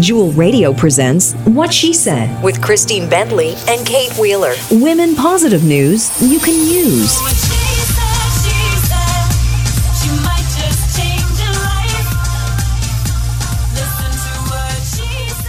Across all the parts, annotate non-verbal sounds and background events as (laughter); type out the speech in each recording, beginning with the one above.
Jewel Radio presents What She Said with Christine Bentley and Kate Wheeler. Women positive news you can use.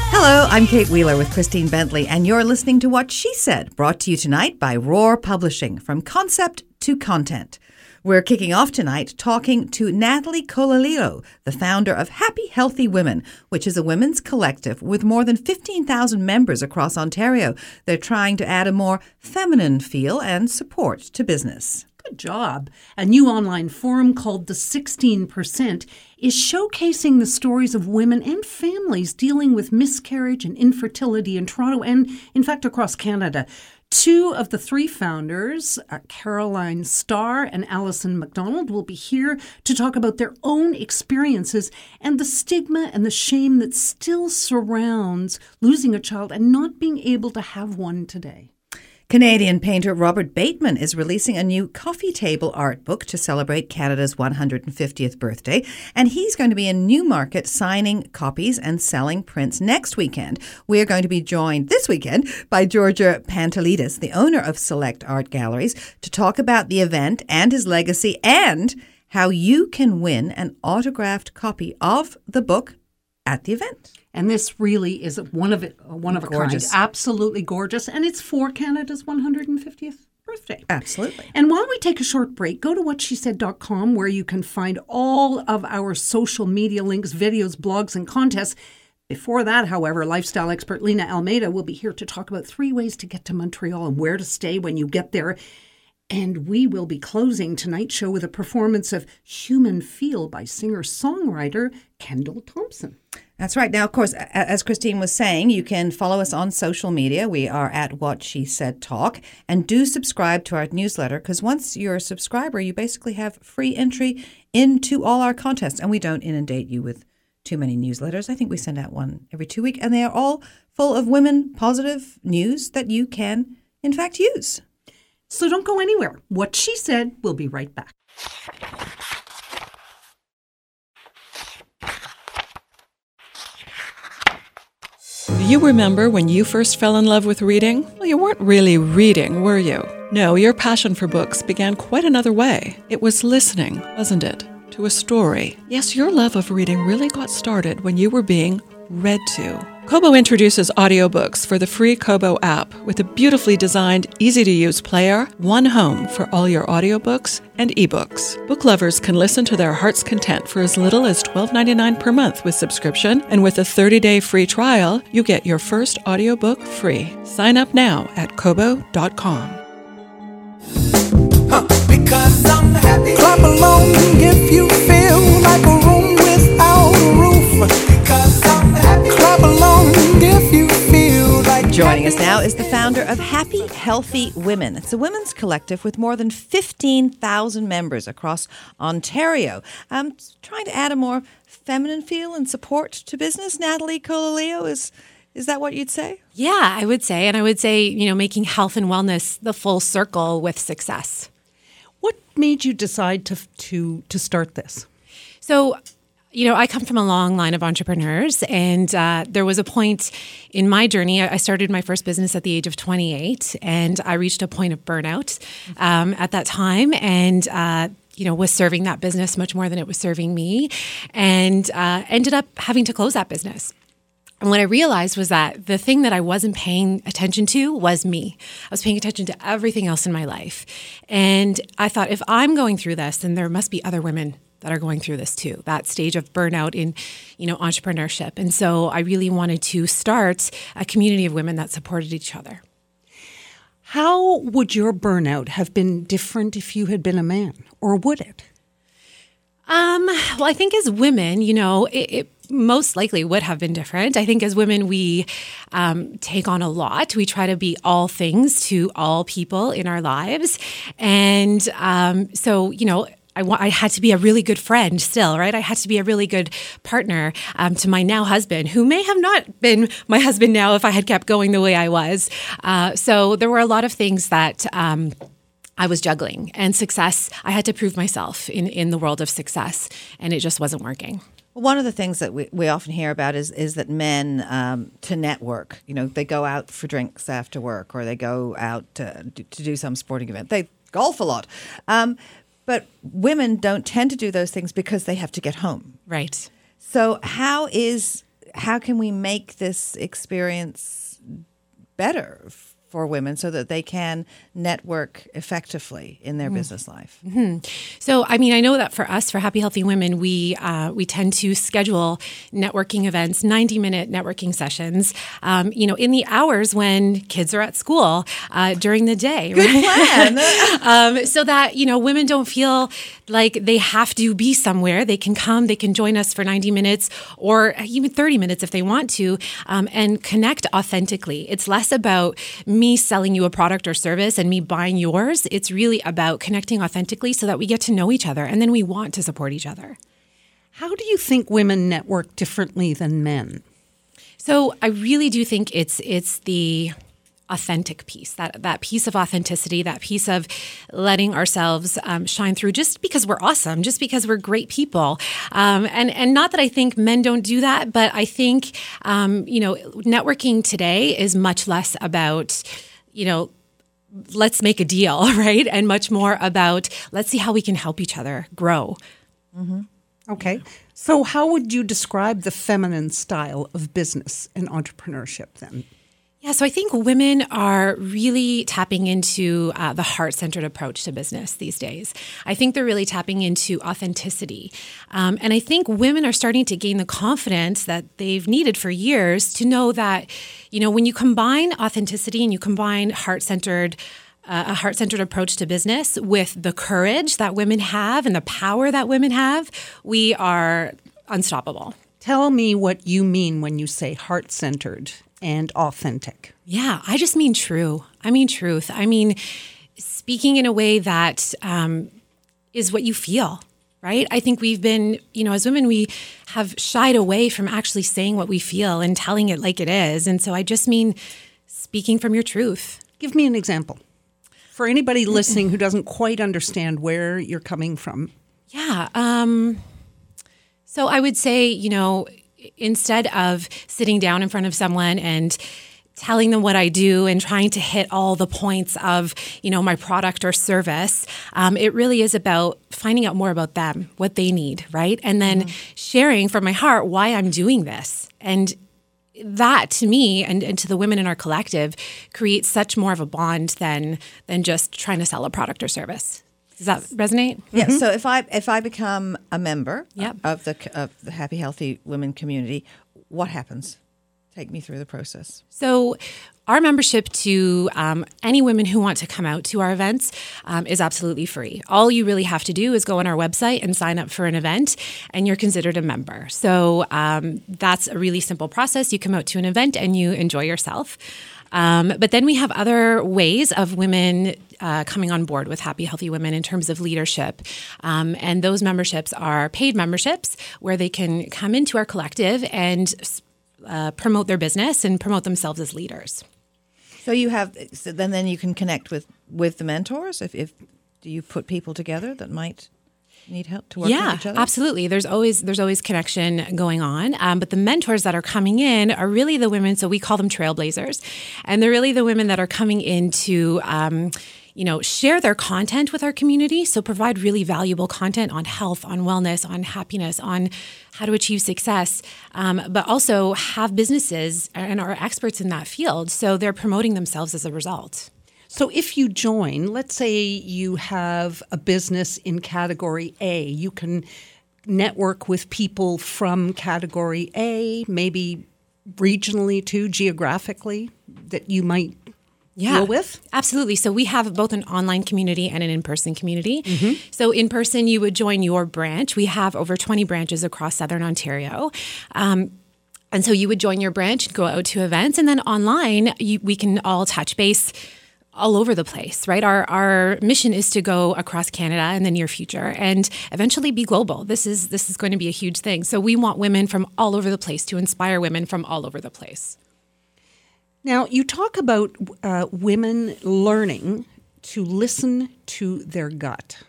Hello, I'm Kate Wheeler with Christine Bentley, and you're listening to What She Said, brought to you tonight by Roar Publishing, from concept to content. We're kicking off tonight talking to Natalie Colalillo, the founder of Happy Healthy Women, which is a women's collective with more than 15,000 members across Ontario. They're trying to add a more feminine feel and support to business. Good job. A new online forum called The 16% is showcasing the stories of women and families dealing with miscarriage and infertility in Toronto and, in fact, across Canada. Two of the three founders, uh, Caroline Starr and Alison McDonald, will be here to talk about their own experiences and the stigma and the shame that still surrounds losing a child and not being able to have one today. Canadian painter Robert Bateman is releasing a new coffee table art book to celebrate Canada's 150th birthday, and he's going to be in Newmarket signing copies and selling prints next weekend. We are going to be joined this weekend by Georgia Pantelidis, the owner of Select Art Galleries, to talk about the event and his legacy and how you can win an autographed copy of the book at the event. And this really is one of it, one of Gorgeous. a kind, absolutely gorgeous, and it's for Canada's 150th birthday. Absolutely. And while we take a short break, go to whatshesaid.com where you can find all of our social media links, videos, blogs, and contests. Before that, however, lifestyle expert Lena Almeida will be here to talk about three ways to get to Montreal and where to stay when you get there. And we will be closing tonight's show with a performance of Human Feel by singer songwriter Kendal Thompson. That's right. Now, of course, as Christine was saying, you can follow us on social media. We are at What She Said Talk. And do subscribe to our newsletter because once you're a subscriber, you basically have free entry into all our contests. And we don't inundate you with too many newsletters. I think we send out one every two weeks, and they are all full of women positive news that you can, in fact, use. So don't go anywhere. What she said, we'll be right back. You remember when you first fell in love with reading? Well, you weren't really reading, were you? No, your passion for books began quite another way. It was listening, wasn't it? To a story. Yes, your love of reading really got started when you were being read to. Kobo introduces audiobooks for the free Kobo app with a beautifully designed, easy to use player, one home for all your audiobooks and ebooks. Book lovers can listen to their heart's content for as little as $12.99 per month with subscription, and with a 30 day free trial, you get your first audiobook free. Sign up now at Kobo.com. Because I'm happy. Clap along if you feel like a room without a roof. Because I'm happy. Clap Joining us now is the founder of Happy Healthy Women. It's a women's collective with more than 15,000 members across Ontario. Um, trying to add a more feminine feel and support to business. Natalie Colalillo, is, is that what you'd say? Yeah, I would say. And I would say, you know, making health and wellness the full circle with success. What made you decide to to to start this? So, you know, I come from a long line of entrepreneurs, and uh, there was a point in my journey. I started my first business at the age of 28, and I reached a point of burnout um, at that time, and uh, you know, was serving that business much more than it was serving me, and uh, ended up having to close that business. And what I realized was that the thing that I wasn't paying attention to was me. I was paying attention to everything else in my life. And I thought, if I'm going through this, then there must be other women that are going through this too, that stage of burnout in, you know, entrepreneurship. And so I really wanted to start a community of women that supported each other. How would your burnout have been different if you had been a man, or would it? Um, well, I think as women, you know, it, it most likely would have been different. I think as women, we um, take on a lot. We try to be all things to all people in our lives. And um, so, you know, I, I had to be a really good friend still, right? I had to be a really good partner um, to my now husband, who may have not been my husband now if I had kept going the way I was. Uh, so there were a lot of things that. Um, I was juggling and success. I had to prove myself in, in the world of success, and it just wasn't working. One of the things that we, we often hear about is is that men um, to network, you know, they go out for drinks after work or they go out to, to do some sporting event. They golf a lot. Um, but women don't tend to do those things because they have to get home. Right. So how is how can we make this experience better for women so that they can network effectively in their business life. So, I mean, I know that for us, for Happy Healthy Women, we uh, we tend to schedule networking events, ninety minute networking sessions. Um, you know, in the hours when kids are at school uh, during the day. Good plan. (laughs) um, so that you know, women don't feel like they have to be somewhere. They can come, they can join us for ninety minutes or even thirty minutes if they want to, um, and connect authentically. It's less about me selling you a product or service and me buying yours. It's really about connecting authentically so that we get to know each other and then we want to support each other. How do you think women network differently than men? So I really do think it's it's the authentic piece that that piece of authenticity that piece of letting ourselves um, shine through just because we're awesome just because we're great people um, and and not that i think men don't do that but i think um, you know networking today is much less about you know let's make a deal (laughs) right and much more about let's see how we can help each other grow Okay. So, how would you describe the feminine style of business and entrepreneurship then? Yeah, so I think women are really tapping into uh, the heart centered approach to business these days. I think they're really tapping into authenticity. Um, and I think women are starting to gain the confidence that they've needed for years to know that, you know, when you combine authenticity and you combine heart centered uh, a heart centered approach to business with the courage that women have and the power that women have, we are unstoppable. Tell me what you mean when you say heart centered and authentic. Yeah, I just mean true. I mean truth. I mean speaking in a way that um, is what you feel, right? I think we've been, you know, as women, we have shied away from actually saying what we feel and telling it like it is. And so I just mean speaking from your truth. Give me an example. For anybody listening who doesn't quite understand where you're coming from, Yeah. Um, so I would say, you know, instead of sitting down in front of someone and telling them what I do and trying to hit all the points of, you know, my product or service, um, it really is about finding out more about them, what they need, right? And then sharing from my heart why I'm doing this. And that to me and, and to the women in our collective creates such more of a bond than than just trying to sell a product or service. Does that resonate? Yeah. So if I if I become a member Yep. of the of the Happy Healthy Women community, what happens? Take me through the process. So, our membership to um, any women who want to come out to our events um, is absolutely free. All you really have to do is go on our website and sign up for an event, and you're considered a member. So, um, that's a really simple process. You come out to an event and you enjoy yourself. Um, but then we have other ways of women uh, coming on board with Happy Healthy Women in terms of leadership. Um, and those memberships are paid memberships where they can come into our collective and uh, promote their business and promote themselves as leaders. So you have so then then you can connect with with the mentors. If, if do you put people together that might need help to work yeah, with each other? absolutely. There's always there's always connection going on. Um, but the mentors that are coming in are really the women. So we call them trailblazers, and they're really the women that are coming in to. Um, you know, share their content with our community. So provide really valuable content on health, on wellness, on happiness, on how to achieve success, um, but also have businesses and are experts in that field. So they're promoting themselves as a result. So if you join, let's say you have a business in category A, you can network with people from category A, maybe regionally too, geographically, that you might deal with? Absolutely. So we have both an online community and an in-person community. Mm-hmm. So in person, you would join your branch. We have over 20 branches across Southern Ontario. Um, and so you would join your branch, go out to events, and then online, you, we can all touch base all over the place, right? Our our mission is to go across Canada in the near future and eventually be global. This is this is going to be a huge thing. So we want women from all over the place to inspire women from all over the place. Now, you talk about uh, women learning to listen to their gut.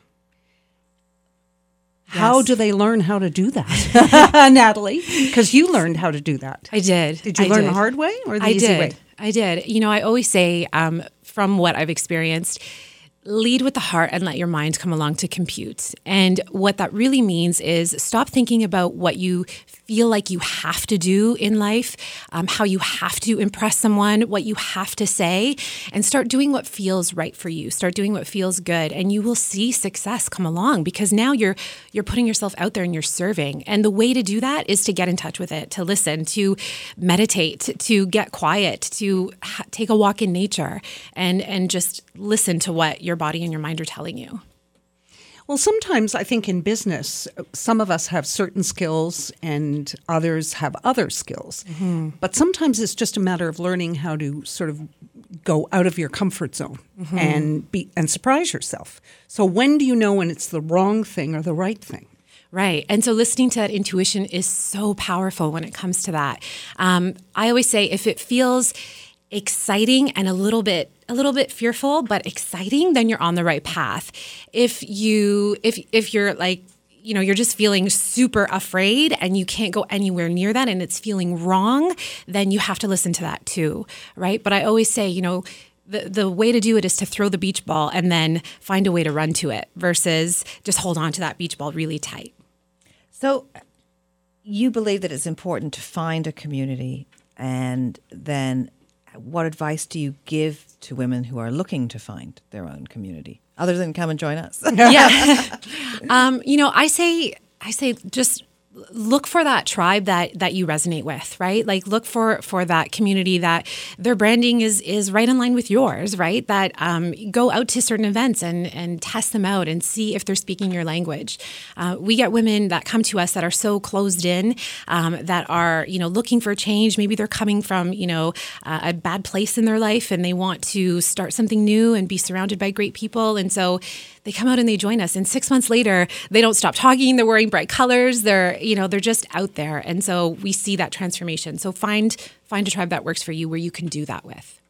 How do they learn how to do that, (laughs) Natalie? Because you learned how to do that. I did. Did you I learn did. the hard way or the I easy did. way? I did. You know, I always say, um, from what I've experienced, lead with the heart and let your mind come along to compute. And what that really means is stop thinking about what you feel like you have to do in life, um, how you have to impress someone, what you have to say, and start doing what feels right for you. Start doing what feels good, and you will see success come along because now you're you're putting yourself out there and you're serving. And the way to do that is to get in touch with it, to listen, to meditate, to get quiet, to ha- take a walk in nature, and and just listen to what your body and your mind are telling you. Well, sometimes I think in business, some of us have certain skills and others have other skills. But sometimes it's just a matter of learning how to sort of go out of your comfort zone and be and surprise yourself. So when do you know when it's the wrong thing or the right thing? Right. And so listening to that intuition is so powerful when it comes to that. Um, I always say if it feels exciting and a little bit a little bit fearful but exciting then you're on the right path. If you if if you're like you know you're just feeling super afraid and you can't go anywhere near that and it's feeling wrong then you have to listen to that too right? But i always say you know the, the way to do it is to throw the beach ball and then find a way to run to it versus just hold on to that beach ball really tight. So, you believe that it's important to find a community, and then what advice do you give to women who are looking to find their own community, other than come and join us? yeah. (laughs) (laughs) um, you know, I say, I say, just look for that tribe that that you resonate with right? Like look for for that community that their branding is is right in line with yours right? That um, go out to certain events and and test them out and see if they're speaking your language. Uh, we get women that come to us that are so closed in um, that are you know looking for change. Maybe they're coming from you know uh, a bad place in their life and they want to start something new and be surrounded by great people. And so they come out and they join us and six months later they don't stop talking they're wearing bright colors they're you know they're just out there and so we see that transformation so find find a tribe that works for you where you can do that with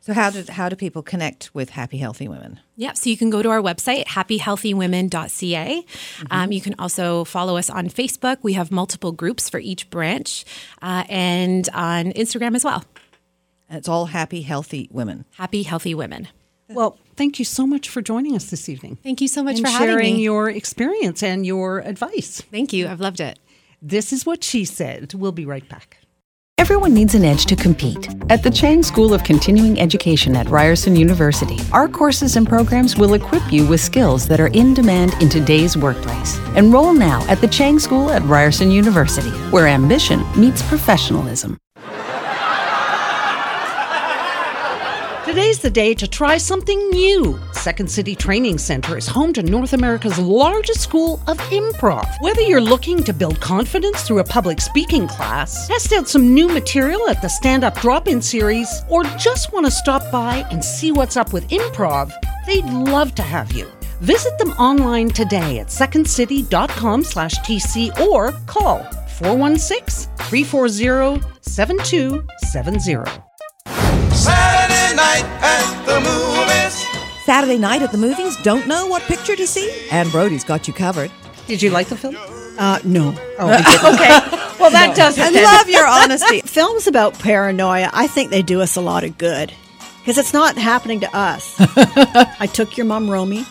So how do how do people connect with happy, healthy women? yeah, so you can go to our website, happyhealthywomen.ca. Um, you can also follow us on Facebook. We have multiple groups for each branch, uh, and on Instagram as well. And it's all happy, healthy women. Happy Healthy Women. Well, thank you so much for joining us this evening. Thank you so much and for having sharing me. your experience and your advice. Thank you. I've loved it. This is what she said. We'll be right back. Everyone needs an edge to compete. At the Chang School of Continuing Education at Ryerson University, our courses and programs will equip you with skills that are in demand in today's workplace. Enroll now at the Chang School at Ryerson University, where ambition meets professionalism. Today's the day to try something new. Second City Training Center is home to North America's largest school of improv. Whether you're looking to build confidence through a public speaking class, test out some new material at the Stand Up Drop In series, or just want to stop by and see what's up with improv, they'd love to have you. Visit them online today at secondcity.com slash TC or call 416 340 7270. Saturday night at the movies. Saturday night at the movies, don't know what picture to see? And Brody's got you covered. Did you like the film? Uh, no. (laughs) okay. Well, that does I it. then. love your honesty. (laughs) Films about paranoia, I think they do us a lot of good because it's not happening to us. (laughs) I took your mom, Romy,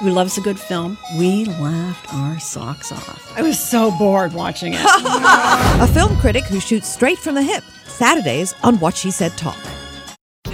who loves a good film. We laughed our socks off. I was so bored watching it. A film critic who shoots straight from the hip. Saturdays on What She Said Talk.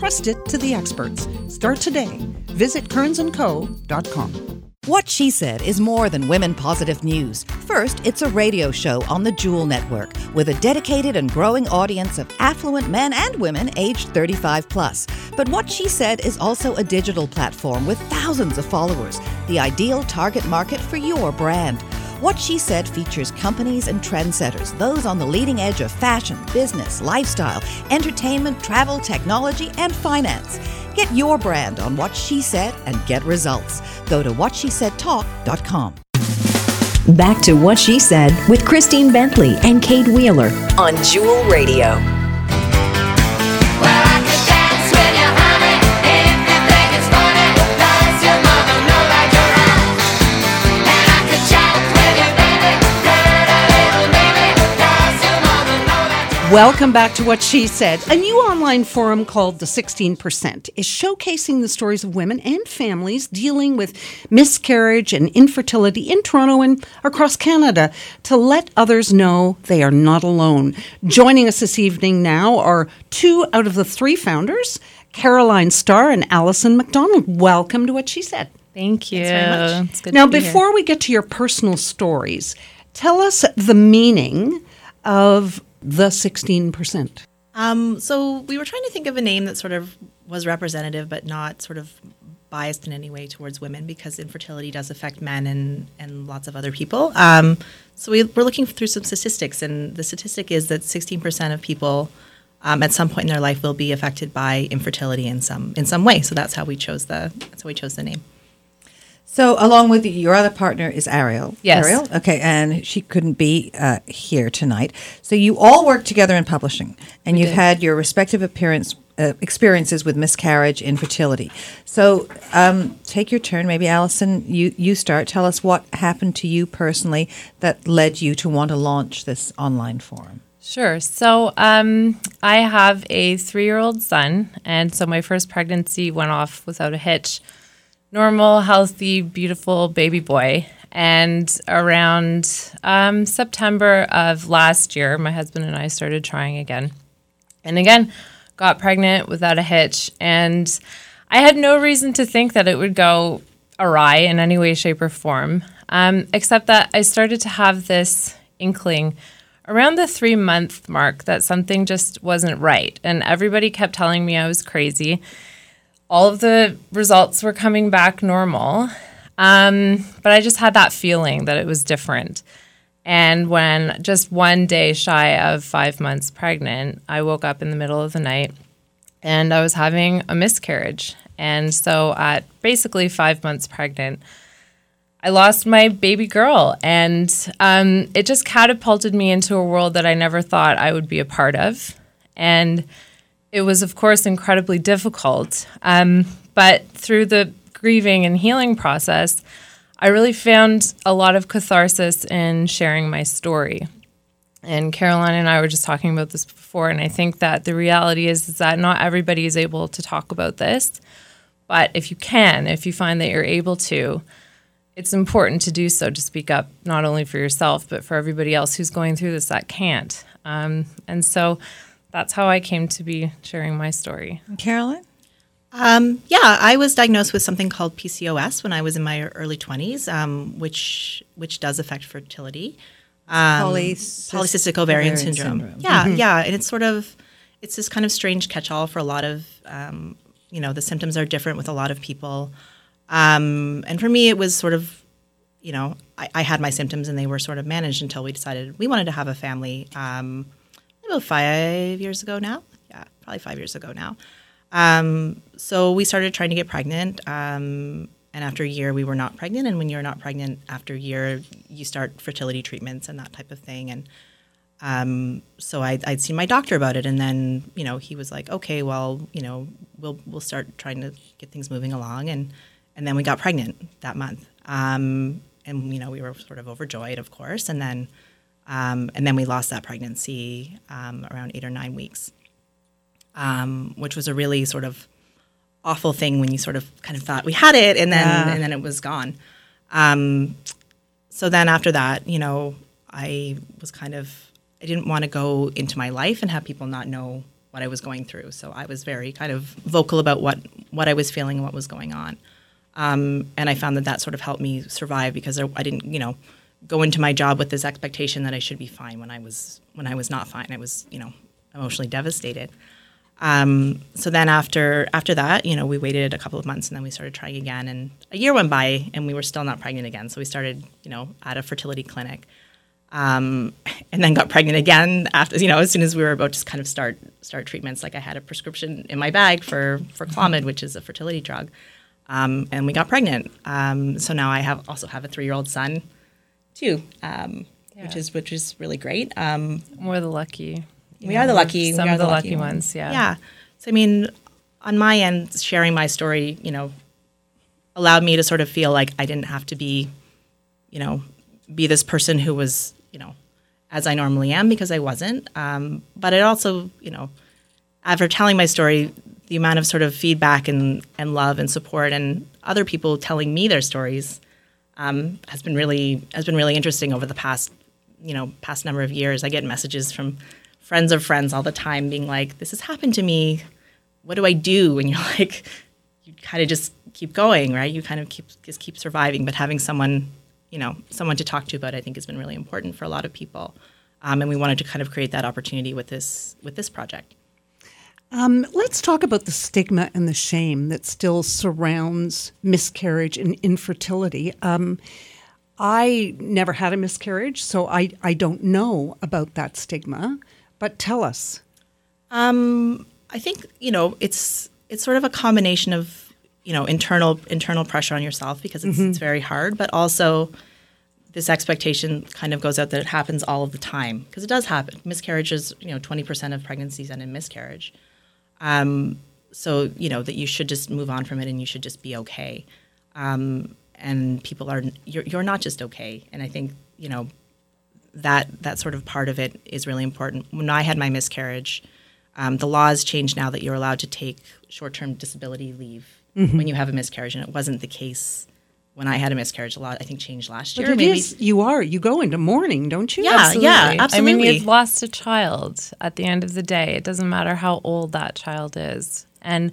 Trust it to the experts. Start today. Visit kearnsandco.com. What She Said is more than women positive news. First, it's a radio show on the Jewel Network with a dedicated and growing audience of affluent men and women aged 35 plus. But What She Said is also a digital platform with thousands of followers, the ideal target market for your brand. What She Said features companies and trendsetters, those on the leading edge of fashion, business, lifestyle, entertainment, travel, technology, and finance. Get your brand on What She Said and get results. Go to whatshesaidtalk.com. Back to What She Said with Christine Bentley and Kate Wheeler on Jewel Radio. Welcome back to What She Said. A new online forum called The 16% is showcasing the stories of women and families dealing with miscarriage and infertility in Toronto and across Canada to let others know they are not alone. Joining us this evening now are two out of the three founders, Caroline Starr and Allison McDonald. Welcome to What She Said. Thank you. It's good now, before we get to your personal stories, tell us the meaning of the 16%? Um, so we were trying to think of a name that sort of was representative but not sort of biased in any way towards women because infertility does affect men and, and lots of other people. Um, so we, we're looking through some statistics, and the statistic is that 16% of people um, at some point in their life will be affected by infertility in some in some way. So that's how we chose the that's how we chose the name. So, along with your other partner is Ariel. Yes. Ariel. Okay, and she couldn't be uh, here tonight. So, you all work together in publishing, and We you've did. had your respective appearance uh, experiences with miscarriage, infertility. So, um, take your turn. Maybe Allison, you you start. Tell us what happened to you personally that led you to want to launch this online forum. Sure. So um, I have a three year old son. And so my first pregnancy went off without a hitch. Normal, healthy, beautiful baby boy. And around um, September of last year, my husband and I started trying again. And again, got pregnant without a hitch. And I had no reason to think that it would go awry in any way, shape, or form, um, except that I started to have this inkling around the three month mark that something just wasn't right. And everybody kept telling me I was crazy. All of the results were coming back normal. Um, but I just had that feeling that it was different. And when just one day shy of five months pregnant, I woke up in the middle of the night and I was having a miscarriage. And so at basically five months pregnant, I lost my baby girl. And um, it just catapulted me into a world that I never thought I would be a part of. And it was, of course, incredibly difficult. Um, but through the grieving and healing process, I really found a lot of catharsis in sharing my story. And Caroline and I were just talking about this before, and I think that the reality is, is that not everybody is able to talk about this. But if you can, if you find that you're able to, it's important to do so to speak up, not only for yourself, but for everybody else who's going through this that can't. Um, and so that's how I came to be sharing my story. Caroline? Um, yeah, I was diagnosed with something called PCOS when I was in my early 20s, um, which which does affect fertility. Um, Polycystic polycystic ovarian, ovarian syndrome. syndrome. Yeah, Mhm. yeah, and it's sort of it's this kind of strange catch-all for a lot of um, you know the symptoms are different with a lot of people, um, and for me it was sort of you know I, I had my symptoms and they were sort of managed until we decided we wanted to have a family um, about five years ago now. Yeah, probably five years ago now. Um, so we started trying to get pregnant. Um, and after a year, we were not pregnant. And when you're not pregnant after a year, you start fertility treatments and that type of thing. And um, so I, I'd seen my doctor about it, and then you know he was like, "Okay, well, you know, we'll we'll start trying to get things moving along." And and then we got pregnant that month. Um, and you know we were sort of overjoyed, of course. And then um, and then we lost that pregnancy um, around eight or nine weeks um, which was a really sort of awful thing when you sort of kind of thought we had it and then Yeah. and then it was gone. Um, so then after that, you know, I was kind of I didn't want to go into my life and have people not know what I was going through. So I was very kind of vocal about what what I was feeling and what was going on. Um, and I found that that sort of helped me survive because I, I didn't, you know, go into my job with this expectation that I should be fine when I was when I was not fine. I was, you know, emotionally devastated. Um, so then after after that, you know, we waited a couple of months and then we started trying again. And a year went by and we were still not pregnant again. So we started, you know, at a fertility clinic, um, and then got pregnant again after, you know, as soon as we were about to kind of start start treatments. Like I had a prescription in my bag for for Clomid, which is a fertility drug, um, and we got pregnant. Um, so now I have also have a three year old son, too, um, which is which is really great. Um, We're the lucky. we know, are the lucky. Some we are of the lucky ones. Yeah. Yeah. So I mean, on my end, sharing my story, you know, allowed me to sort of feel like I didn't have to be, you know, be this person who was, you know, as I normally am because I wasn't. Um, but it also, you know, after telling my story, the amount of sort of feedback and, and love and support and other people telling me their stories um, has been really has been really interesting over the past you know past number of years. I get messages from friends of friends all the time being like, "This has happened to me. What do I do?" And you're (laughs) like, you kind of just keep going, right? You kind of keep just keep surviving. But having someone, you know, someone to talk to about, I think, has been really important for a lot of people. Um, and we wanted to kind of create that opportunity with this with this project. Um, let's talk about the stigma and the shame that still surrounds miscarriage and infertility. Um, I never had a miscarriage, so I, I don't know about that stigma. But tell us. Um, I think you know it's it's sort of a combination of you know internal internal pressure on yourself because it's, it's very hard, but also this expectation kind of goes out that it happens all of the time because it does happen. Miscarriages, you know, twenty percent of pregnancies end in miscarriage. Um, so you know that you should just move on from it and you should just be okay. Um, and people are you're, you're not just okay. And I think you know that that sort of part of it is really important. When I had my miscarriage, um, the laws changed now that you're allowed to take short-term disability leave when you have a miscarriage, and it wasn't the case when I had a miscarriage. A lot, I think, changed last But year. it maybe. is- you are, you go into mourning, don't you? Yeah, yeah, absolutely. I mean, absolutely. you've lost a child at the end of the day. It doesn't matter how old that child is. And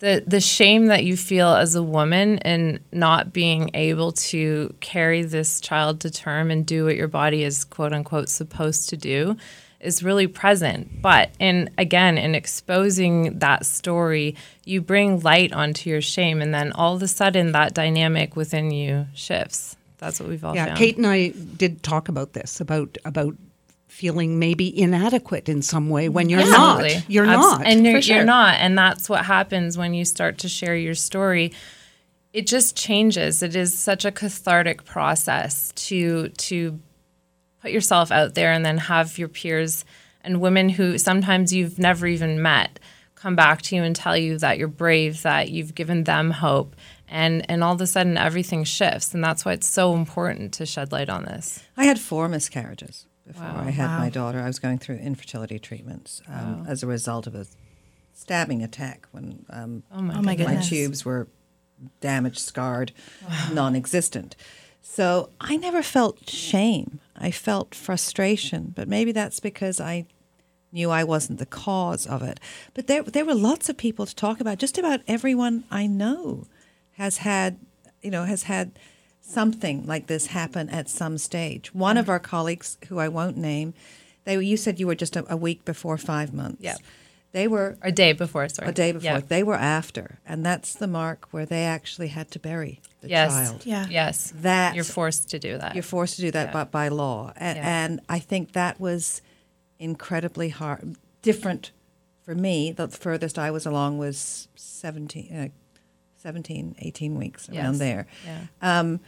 the the shame that you feel as a woman in not being able to carry this child to term and do what your body is quote unquote supposed to do is really present. But in again, in exposing that story, you bring light onto your shame and then all of a sudden that dynamic within you shifts. That's what we've all Yeah, found. Kate and I did talk about this about about feeling maybe inadequate in some way when you're Absolutely. not. You're Abs- not. And you're, sure. you're not. And that's what happens when you start to share your story. It just changes. It is such a cathartic process to to put yourself out there and then have your peers and women who sometimes you've never even met come back to you and tell you that you're brave, that you've given them hope. And, and all of a sudden everything shifts. And that's why it's so important to shed light on this. I had four miscarriages before I had my daughter. I was going through infertility treatments um, as a result of a stabbing attack when um, Oh my, Oh my goodness. my tubes were damaged, scarred, non-existent. So I never felt shame. I felt frustration, but maybe that's because I knew I wasn't the cause of it. But there, there were lots of people to talk about. Just about everyone I know has had, you know, has had something like this happen at some stage. One of mm-hmm. our colleagues, who I won't name, they you said you were just a, a week before five months. Yeah. They were A day before, sorry. a day before. Yeah. They were after, and that's the mark where they actually had to bury the Yes. child. Yeah. Yes. That You're forced to do that. You're forced to do that Yeah. by, by law, and, Yeah. and I think that was incredibly hard, different for me. The furthest I was along was 17, uh, 17 18 weeks around Yes. there. Yeah. Um,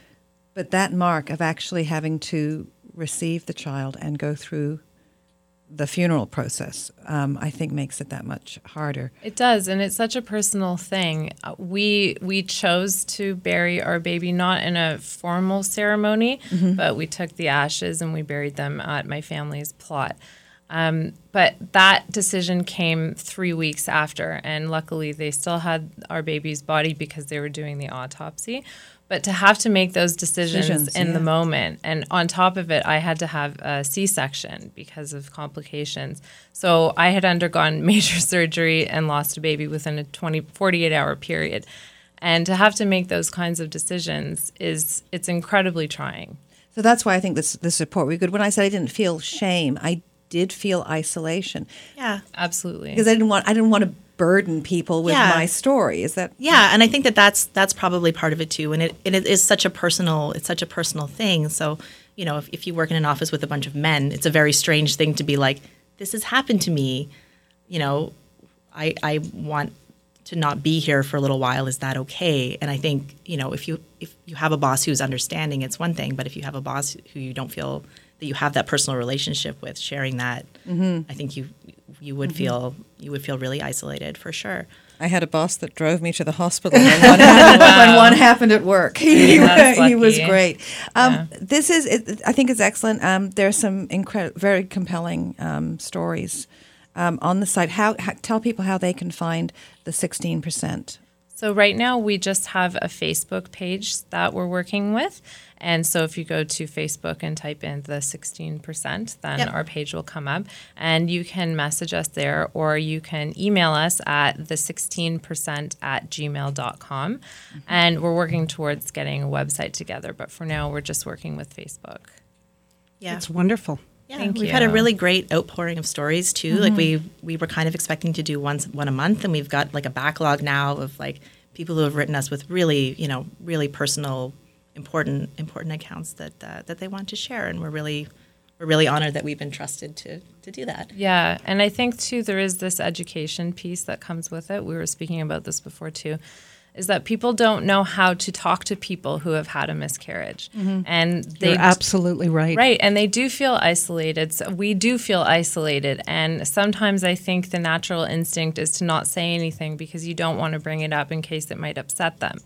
but that mark of actually having to receive the child and go through the funeral process, um, I think makes it that much harder. It does, and it's such a personal thing. Uh, We we chose to bury our baby not in a formal ceremony, but we took the ashes and we buried them at my family's plot. Um, but that decision came three weeks after, and luckily they still had our baby's body because they were doing the autopsy. But to have to make those decisions, Decisions, in the moment, and on top of it, I had to have a C-section because of complications. So I had undergone (laughs) major surgery and lost a baby within a 20, 48 hour period. And to have to make those kinds of decisions is it's incredibly trying. So that's why I think this the support we good. When I said I didn't feel shame, I did feel isolation. Yeah. Absolutely. Because I didn't want I didn't want to burden people with Yeah. my story. Is that Yeah, and I think that that's that's probably part of it too. And it, and it is such a personal it's such a personal thing. So you know, if, if you work in an office with a bunch of men, it's a very strange thing to be like, this has happened to me. You know, I I want to not be here for a little while. Is that okay? And I think you know, if you if you have a boss who's understanding, it's one thing. But if you have a boss who you don't feel that you have that personal relationship with, sharing that, mm-hmm. I think you you would feel you would feel really isolated for sure. I had a boss that drove me to the hospital when one, (laughs) happened, when one happened at work. He, (laughs) he was great. Um, This is, it, I think, it's excellent. Um, there's some incredible, very compelling um, stories um, on the site. How, how tell people how they can find the 16 percent. So right now we just have a Facebook page that we're working with. And so if you go to Facebook and type in the 16%, then Yep. our page will come up and you can message us there or you can email us at the 16% at gmail.com. Mm-hmm. And we're working towards getting a website together. But for now, we're just working with Facebook. Yeah. It's wonderful. Yeah, Thank we've had a really great outpouring of stories too. Like we mm-hmm. we were kind of expecting to do once one a month, and we've got like a backlog now of like people who have written us with really you know really personal, important important accounts that uh, that they want to share, and we're really we're really honored that we've been trusted to to do that. Yeah, and I think too there is this education piece that comes with it. We were speaking about this before too. Is that people don't know how to talk to people who have had a miscarriage, and they You're absolutely right. Right, and they do feel isolated. So we do feel isolated, and sometimes I think the natural instinct is to not say anything because you don't want to bring it up in case it might upset them.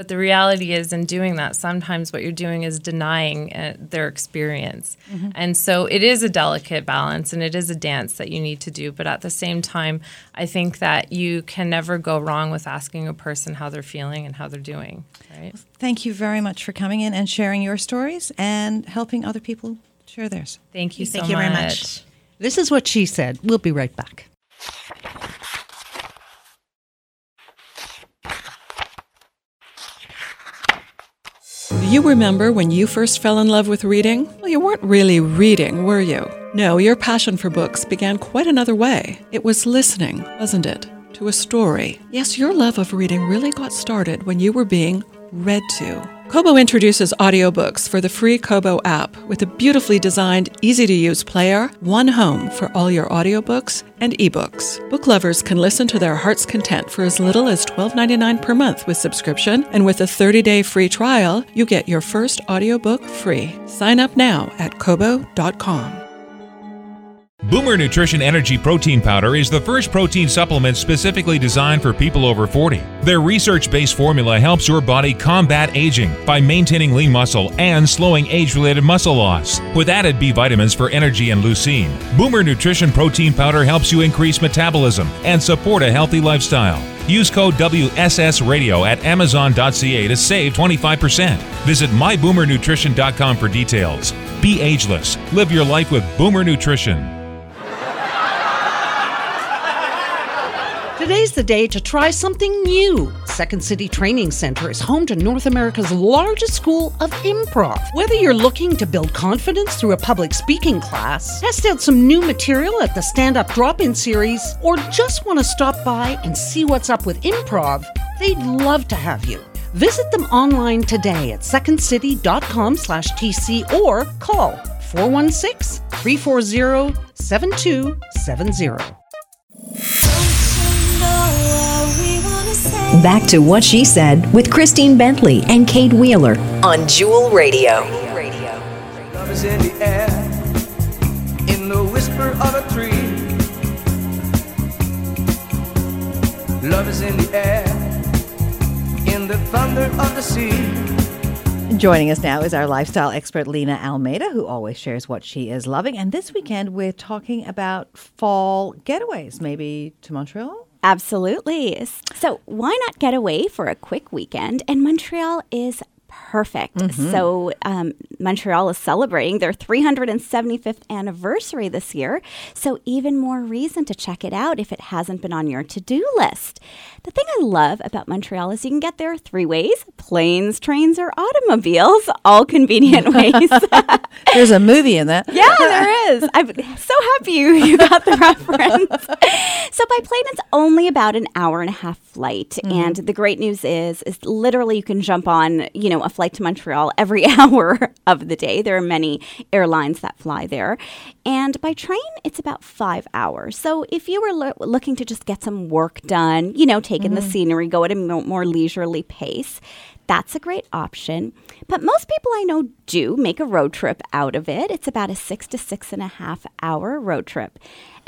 But the reality is, in doing that, sometimes what you're doing is denying uh, their experience. And so it is a delicate balance and it is a dance that you need to do. But at the same time, I think that you can never go wrong with asking a person how they're feeling and how they're doing. Right? Thank you very much for coming in and sharing your stories and helping other people share theirs. Thank you Thank so you very much. much. This is what she said. We'll be right back. You remember when you first fell in love with reading? Well, you weren't really reading, were you? No, your passion for books began quite another way. It was listening, wasn't it? To a story. Yes, your love of reading really got started when you were being read to. Kobo introduces audiobooks for the free Kobo app with a beautifully designed, easy to use player, one home for all your audiobooks and ebooks. Book lovers can listen to their heart's content for as little as $12.99 per month with subscription, and with a 30 day free trial, you get your first audiobook free. Sign up now at Kobo.com. Boomer Nutrition Energy Protein Powder is the first protein supplement specifically designed for people over 40. Their research based formula helps your body combat aging by maintaining lean muscle and slowing age related muscle loss. With added B vitamins for energy and leucine, Boomer Nutrition Protein Powder helps you increase metabolism and support a healthy lifestyle. Use code WSS Radio at Amazon.ca to save 25%. Visit MyBoomerNutrition.com for details. Be ageless. Live your life with Boomer Nutrition. Today's the day to try something new. Second City Training Center is home to North America's largest school of improv. Whether you're looking to build confidence through a public speaking class, test out some new material at the Stand Up Drop In series, or just want to stop by and see what's up with improv, they'd love to have you. Visit them online today at secondcity.com slash TC or call 416 340 7270. Back to what she said with Christine Bentley and Kate Wheeler on Jewel Radio. Love is in the air, in the whisper of a tree. Love is in the air, in the thunder of the sea. Joining us now is our lifestyle expert, Lena Almeida, who always shares what she is loving. And this weekend, we're talking about fall getaways, maybe to Montreal? Absolutely. So, why not get away for a quick weekend? And Montreal is perfect. Mhm. So, um, Montreal is celebrating their 375th anniversary this year. So, even more reason to check it out if it hasn't been on your to do list. The thing I love about Montreal is you can get there three ways planes, trains, or automobiles, all convenient (laughs) ways. (laughs) There's a movie in that. Yeah, (laughs) there is. I'm so happy you, you got the reference. So by plane, it's only about an hour and a half flight, Mhm. and the great news is, is literally you can jump on, you know, a flight to Montreal every (laughs) hour of the day. There are many airlines that fly there, and by train, it's about five hours. So if you were lo- looking to just get some work done, you know, take in the Mhm. scenery, go at a mo- more leisurely pace. That's a great option. But most people I know do make a road trip out of it. It's about a six to six and a half hour road trip.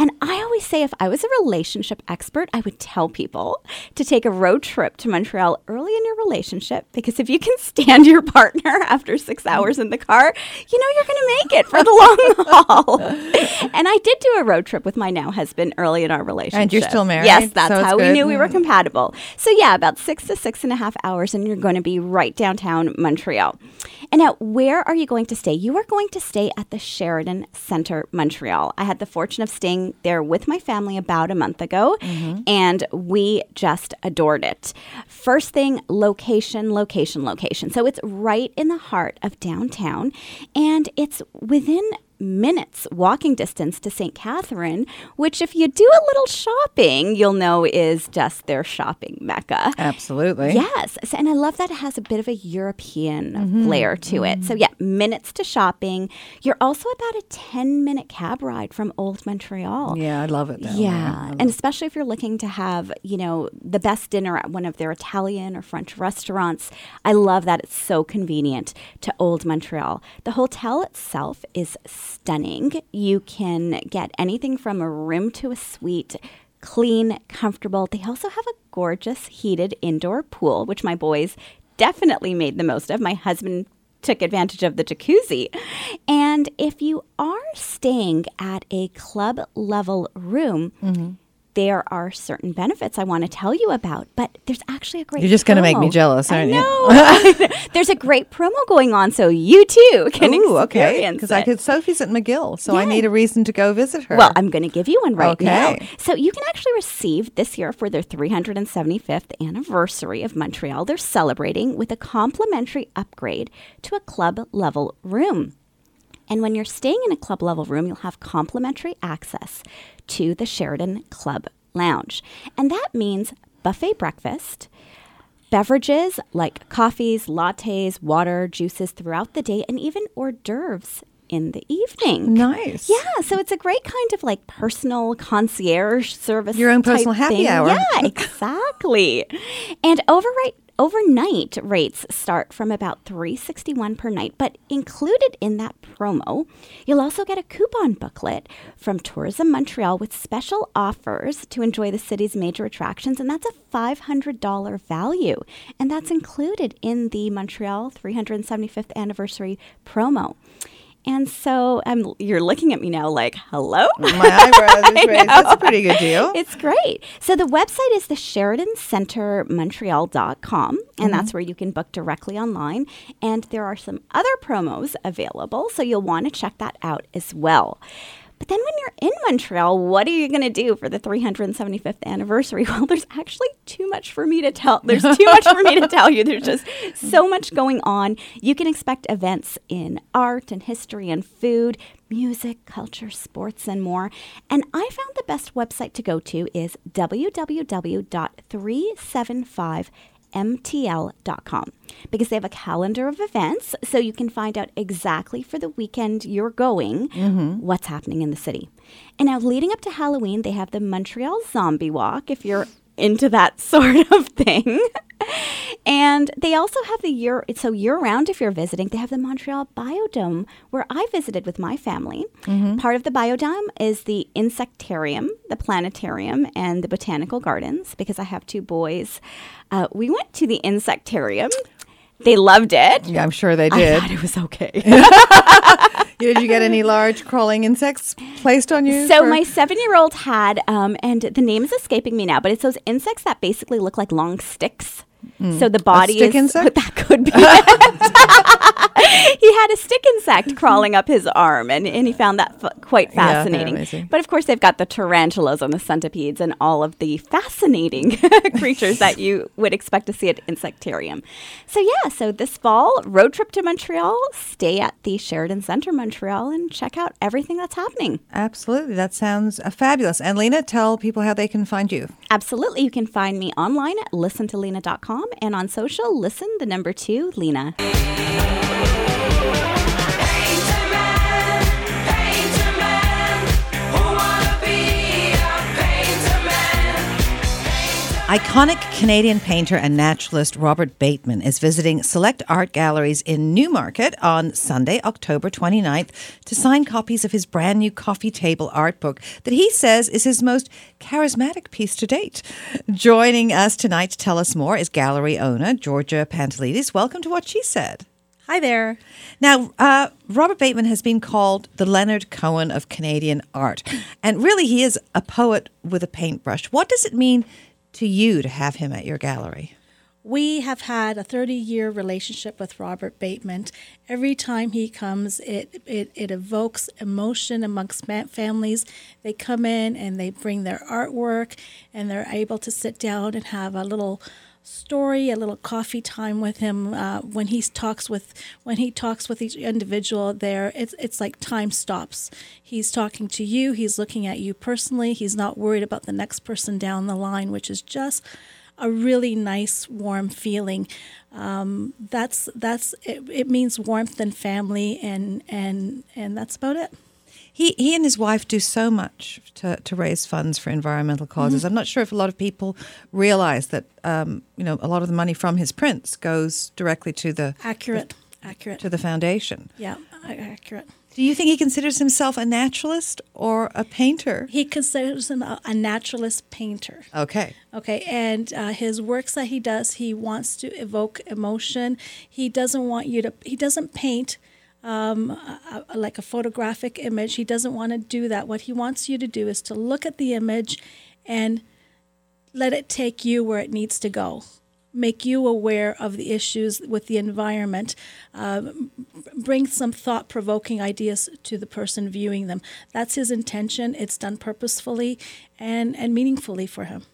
And I always say if I was a relationship expert, I would tell people to take a road trip to Montreal early in your relationship because if you can stand your partner (laughs) after six hours in the car, you know you're going to make it for the long (laughs) haul. and I did do a road trip with my now husband early in our relationship. And you're still married, Yes, that's so how we good. knew we were Mm. compatible. So yeah, about six to six and a half hours, and you're going to be right downtown Montreal. And now, where are you going to stay? You are going to stay at the Sheraton Center, Montreal. I had the fortune of staying there with my family about a month ago, mm-hmm. and we just adored it. First thing, location, location, location. So it's right in the heart of downtown, and it's within minutes walking distance to St. Catherine, which, if you do a little shopping, you'll know is just their shopping mecca. Absolutely. Yes. So- and I love that it has a bit of a European Mhm. flair to it. So, yeah, minutes to shopping. You're also about a 10 minute cab ride from Old Montreal. Yeah, I love it. That Yeah, and especially if you're looking to have, you know, the best dinner at one of their Italian or French restaurants, I love that it's so convenient to Old Montreal. The hotel itself is stunning. You can get anything from a room to a suite, clean, comfortable. They also have a gorgeous heated indoor pool, which my boys definitely made the most of. My husband took advantage of the jacuzzi. And if you are staying at a club level room, mm-hmm. There are certain benefits I want to tell you about, but there's actually a great You're just going to make me jealous, aren't you? (laughs) There's a great promo going on, so you too can Ooh, okay. Because I could. Sophie's at McGill, so I need a reason to go visit her. Well, I'm going to give you one right now. So you can actually receive this year for their 375th anniversary of Montreal. They're celebrating with a complimentary upgrade to a club level room. And when you're staying in a club level room, you'll have complimentary access to the Sheraton Club Lounge. And that means buffet breakfast, beverages like coffees, lattes, water, juices throughout the day, and even hors d'oeuvres in the evening. Nice. Yeah, so it's a great kind of like personal concierge service. Your own personal happy thing. hour. Yeah, (laughs) exactly. and overnight overnight rates start from about 361 per night, but included in that promo, you'll also get a coupon booklet from Tourism Montreal with special offers to enjoy the city's major attractions, and that's a $500 value. And that's included in the Montreal 375th anniversary promo. And so um, you're looking at me now like, hello? My eyebrows (laughs) raised. That's a pretty good deal. (laughs) It's great. So the website is the SheratonCentreMontreal.com, and Mhm. that's where you can book directly online. And there are some other promos available, so you'll want to check that out as well. But then when you're in Montreal, what are you going to do for the 375th anniversary? (laughs) Well, there's actually too much for me to tell. There's too much for me to tell you. There's just so much going on. You can expect events in art and history and food, music, culture, sports, and more. And I found the best website to go to is www.375 mtl.com because they have a calendar of events so you can find out exactly for the weekend you're going Mhm. what's happening in the city. And now leading up to Halloween, they have the Montreal Zombie Walk if you're into that (laughs) sort of thing. and they also have the year so year round if you're visiting, they have the Montreal Biodome where I visited with my family. Mhm. Part of the biodome is the insectarium, the planetarium, and the botanical gardens because I have two boys. Uh, we went to the insectarium. They loved it. Yeah, I'm sure they I did. thought it was okay. (laughs) (laughs) Did you get any large crawling insects placed on you? So for- my seven-year-old had, um, and the name is escaping me now, but it's those insects that basically look like long sticks. So the body stick is insect? (laughs) that could be. (laughs) (laughs) (laughs) he had a stick insect crawling up his arm, and, and he found that f- quite fascinating. amazing. but of course, they've got the tarantulas and the centipedes and all of the fascinating (laughs) creatures that you would expect to see at Insectarium. So yeah, so this fall, road trip to Montreal, stay at the Sheraton Centre Montreal, and check out everything that's happening. Absolutely. That sounds uh, fabulous. And Lena, tell people how they can find you. Absolutely. You can find me online at listentolena.com and on social, listen the number two, Lena. Iconic Canadian painter and naturalist Robert Bateman is visiting select art galleries in Newmarket on Sunday, October 29th, to sign copies of his brand new coffee table art book that he says is his most charismatic piece to date. Joining us tonight to tell us more is gallery owner Georgia Pantelidis. Welcome to What She Said. Hi there. Now, uh, Robert Bateman has been called the Leonard Cohen of Canadian art. And really, he is a poet with a paintbrush. What does it mean to you to have him at your gallery? We have had a 30 year relationship with Robert Bateman. Every time he comes, it, it, it evokes emotion amongst families. They come in and they bring their artwork and they're able to sit down and have a little story, a little coffee time with him. Uh, when he talks with when he talks with each individual, there it's it's like time stops. He's talking to you. He's looking at you personally. He's not worried about the next person down the line, which is just a really nice, warm feeling. Um, that's that's it, it means warmth and family, and and and that's about it. He, he and his wife do so much to, to raise funds for environmental causes. Mhm. I'm not sure if a lot of people realize that um, you know a lot of the money from his prints goes directly to the Accurate, accurate. to the foundation. Yeah, accurate. Do you think he considers himself a naturalist or a painter? He considers him a, a naturalist painter. Okay. Okay, and uh, his works that he does, he wants to evoke emotion. He doesn't want you to. He doesn't paint um, a, like a photographic image. He doesn't want to do that. What he wants you to do is to look at the image and let it take you where it needs to go. Make you aware of the issues with the environment. Um, bring some thought provoking ideas to the person viewing them. That's his intention. It's done purposefully and, and meaningfully for him.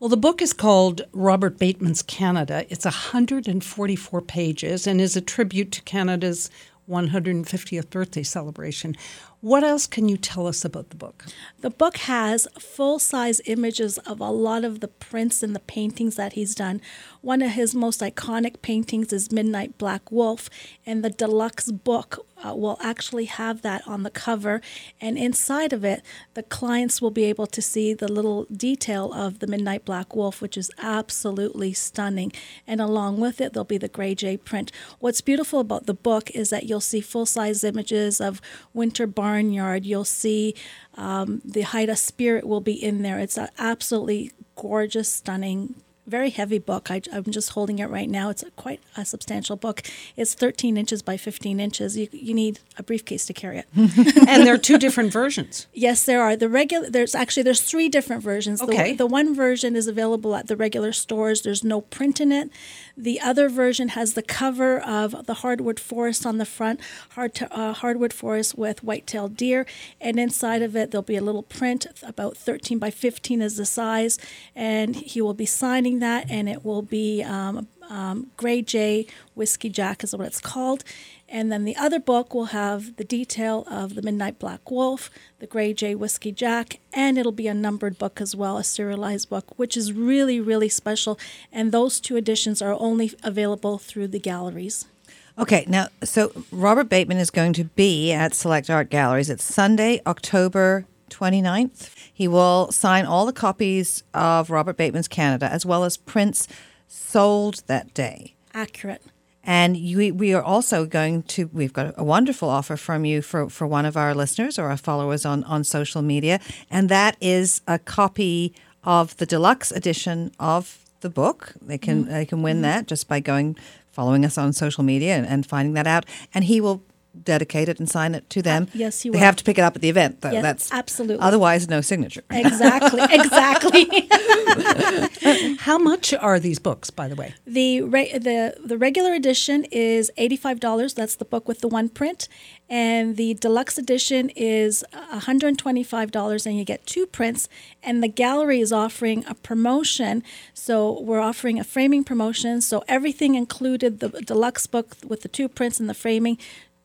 Well, the book is called Robert Bateman's Canada. It's 144 pages and is a tribute to Canada's 150th birthday celebration. What else can you tell us about the book? The book has full size images of a lot of the prints and the paintings that he's done. One of his most iconic paintings is Midnight Black Wolf, and the deluxe book uh, will actually have that on the cover. And inside of it, the clients will be able to see the little detail of the Midnight Black Wolf, which is absolutely stunning. And along with it, there'll be the Grey Jay print. What's beautiful about the book is that you'll see full size images of Winter Barnyard. You'll see um, the Haida Spirit will be in there. It's absolutely gorgeous, stunning, very heavy book. I, am just holding it right now. It's a, quite a substantial book. It's 13 inches by 15 inches. You, you need a briefcase to carry it. (laughs) and there are two different versions. Yes, there are. The regular there's actually there's three different versions. Okay. The, the one version is available at the regular stores. There's no print in it. The other version has the cover of the hardwood forest on the front, hard to, uh, hardwood forest with white-tailed deer, and inside of it there'll be a little print about 13 by 15 is the size, and he will be signing that, and it will be um, um, Grey Jay Whiskey Jack is what it's called. And then the other book will have the detail of the Midnight Black Wolf, the Grey Jay Whiskey Jack, and it'll be a numbered book as well, a serialized book, which is really, really special. And those two editions are only available through the galleries. Okay, now, so Robert Bateman is going to be at Select Art Galleries. It's Sunday, October 29th. He will sign all the copies of Robert Bateman's Canada as well as prints sold that day. Accurate. And you, we are also going to, we've got a wonderful offer from you for, for one of our listeners or our followers on, on social media. And that is a copy of the deluxe edition of the book. They can, Mhm. they can win Mhm. that just by going, following us on social media and, and finding that out. And he will dedicate it and sign it to them. Uh, yes, you They will. have to pick it up at the event, though. Yes, That's absolutely. Otherwise, no signature. (laughs) Exactly, exactly. (laughs) How much are these books, by the way? The re- the the regular edition is eighty five dollars. That's the book with the one print, and the deluxe edition is one hundred and twenty five dollars, and you get two prints. And the gallery is offering a promotion, so we're offering a framing promotion. So everything included the deluxe book with the two prints and the framing,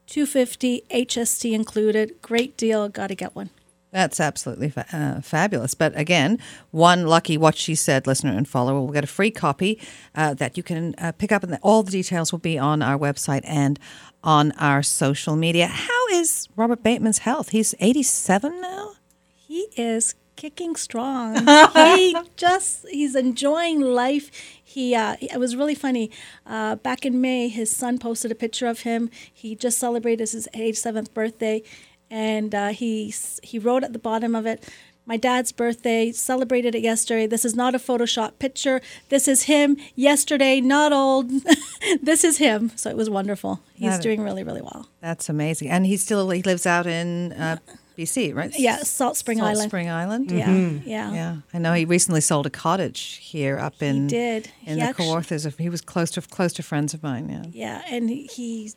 two fifty HST included. Great deal. Got to get one. That's absolutely fa- uh, fabulous. But again, one lucky What She Said listener and follower will get a free copy uh, that you can uh, pick up, and all the details will be on our website and on our social media. How is Robert Bateman's health? He's 87 now? He is kicking strong. (laughs) he just he's enjoying life. He uh, it was really funny. Uh, back in May, his son posted a picture of him. He just celebrated his 87th birthday, and uh, he he wrote at the bottom of it. My dad's birthday, celebrated it yesterday. This is not a Photoshop picture. This is him yesterday, not old. (laughs) this is him. So it was wonderful. He's That- doing really, really well. That's amazing. And he still he lives out in uh, BC, right? Yeah, Salt Spring Salt Island. Salt Spring Island. Yeah, Mhm. yeah. yeah. I know he recently sold a cottage here up in did. in He the actu- Kawarthas. He was close to close to friends of mine. Yeah, Yeah, and he- he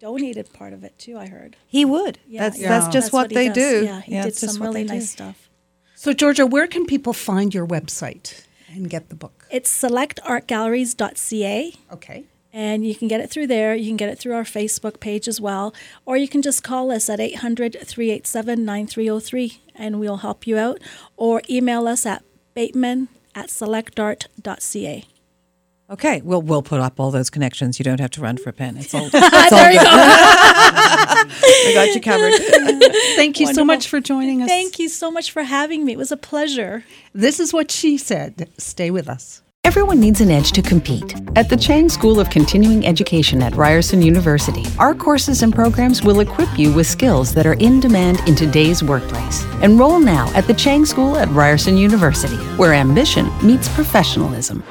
donated part of it too. I heard. he would. Yeah, that's yeah. that's just That's what, what they does. do. Yeah, he did it's some really they do. nice stuff. So, Georgia, where can people find your website and get the book? It's selectartgalleries.ca. Okay. And you can get it through there. You can get it through our Facebook page as well. Or you can just call us at 800 387 9303 and we'll help you out. Or email us at bateman at selectart.ca. Okay, well, we'll put up all those connections. You don't have to run for a pen. It's all, (laughs) it's There all you good. go. (laughs) we got you covered. (laughs) Thank you so much for joining us. Thank you so much for having me. It was a pleasure. This is what she said. Stay with us. Everyone needs an edge to compete. At the Chang School of Continuing Education at Ryerson University, our courses and programs will equip you with skills that are in demand in today's workplace. Enroll now at the Chang School at Ryerson University, where ambition meets professionalism.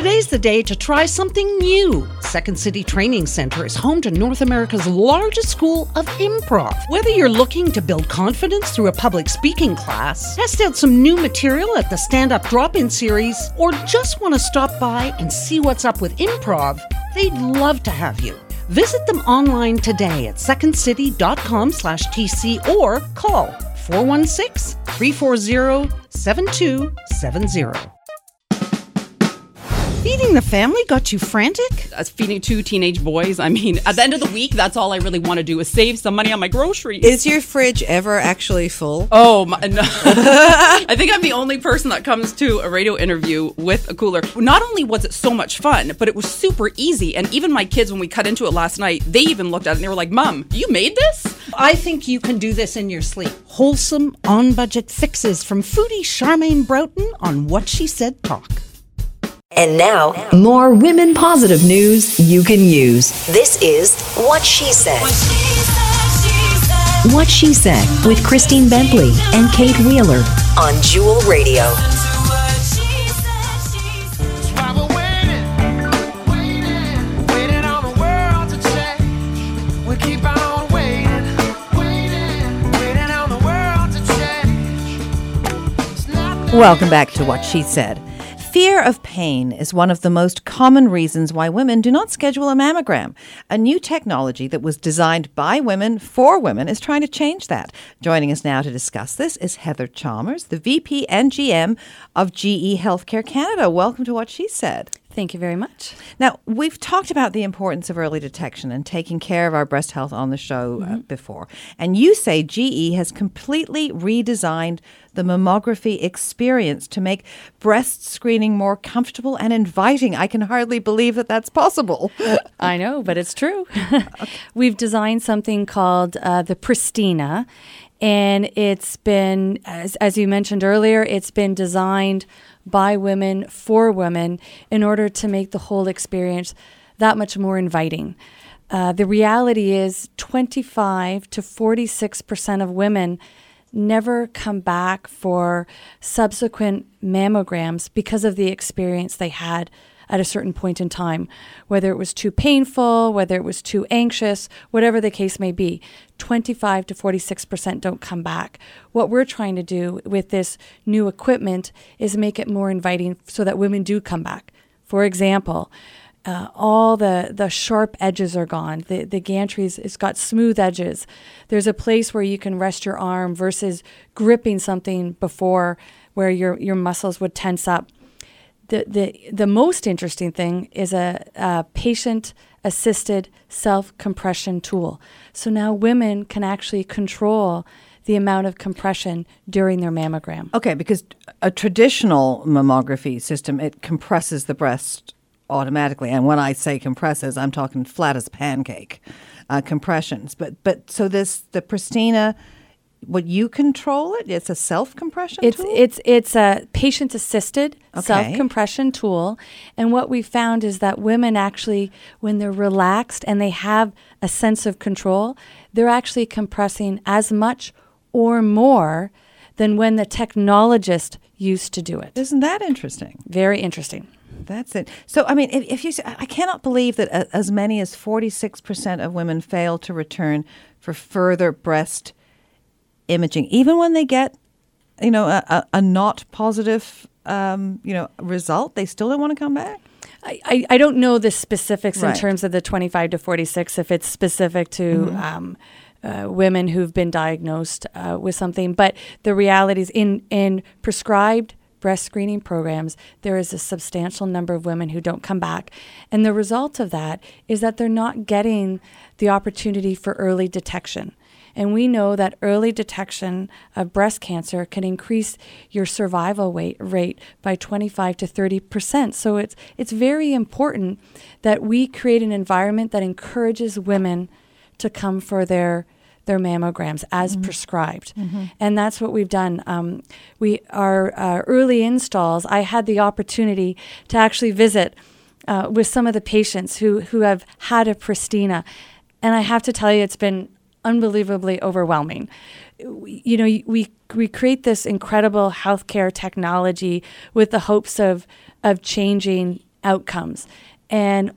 Today's the day to try something new. Second City Training Center is home to North America's largest school of improv. Whether you're looking to build confidence through a public speaking class, test out some new material at the Stand Up Drop In series, or just want to stop by and see what's up with improv, they'd love to have you. Visit them online today at secondcity.com slash TC or call 416 340 7270. Feeding the family got you frantic? As feeding two teenage boys, I mean, at the end of the week, that's all I really want to do is save some money on my groceries. Is your fridge ever actually full? Oh, my, no. (laughs) I think I'm the only person that comes to a radio interview with a cooler. Not only was it so much fun, but it was super easy. And even my kids, when we cut into it last night, they even looked at it and they were like, Mom, you made this? I think you can do this in your sleep. Wholesome, on budget fixes from foodie Charmaine Broughton on What She Said Talk. And now, more women positive news you can use. This is What She Said. What She Said with Christine Bentley and Kate Wheeler on Jewel Radio. Waiting on the world to change. We keep on waiting, waiting, waiting on the world to change. Welcome back to What She Said. Fear of pain is one of the most common reasons why women do not schedule a mammogram. A new technology that was designed by women for women is trying to change that. Joining us now to discuss this is Heather Chalmers, the VP and GM of GE Healthcare Canada. Welcome to What She Said. Thank you very much. Now, we've talked about the importance of early detection and taking care of our breast health on the show uh, before. And you say GE has completely redesigned the mammography experience to make breast screening more comfortable and inviting. I can hardly believe that that's possible. (laughs) I know, but it's true. (laughs) (laughs) We've designed something called uh, the Pristina, and it's been, as, as you mentioned earlier, it's been designed by women for women in order to make the whole experience that much more inviting. Uh, the reality is 25 to 46% of women never come back for subsequent mammograms because of the experience they had at a certain point in time, whether it was too painful, whether it was too anxious, whatever the case may be. 25 to 46% don't come back. What we're trying to do with this new equipment is make it more inviting so that women do come back. For example, uh, all the, the sharp edges are gone. The, the gantries, it's got smooth edges. There's a place where you can rest your arm versus gripping something before where your, your muscles would tense up. The, the, the most interesting thing is a, a patient assisted self compression tool. So now women can actually control the amount of compression during their mammogram. Okay, because a traditional mammography system, it compresses the breast automatically. And when I say compresses, I'm talking flat as pancake uh, compressions. But but so this the Pristina, what you control it? It's a self compression. It's tool? it's it's a patient assisted Okay. self compression tool, and what we found is that women actually, when they're relaxed and they have a sense of control, they're actually compressing as much or more than when the technologist used to do it. Isn't that interesting? Very interesting. That's it. So, I mean, if, if you, I cannot believe that a, as many as 46% of women fail to return for further breast imaging, even when they get, you know, a, a, a not positive, um, you know, result, they still don't want to come back. I, I, don't know the specifics Right. in terms of the 25 to 46, if it's specific to Mhm. um, uh, women who've been diagnosed uh, with something. But the reality is, in, in prescribed breast screening programs, there is a substantial number of women who don't come back. And the result of that is that they're not getting the opportunity for early detection. And we know that early detection of breast cancer can increase your survival rate, rate by 25 to 30 percent. So it's it's very important that we create an environment that encourages women to come for their their mammograms as prescribed, Mhm. and that's what we've done. Um, we our uh, early installs. I had the opportunity to actually visit uh, with some of the patients who who have had a Pristina, and I have to tell you, it's been unbelievably overwhelming. You know, we we create this incredible healthcare technology with the hopes of of changing outcomes, and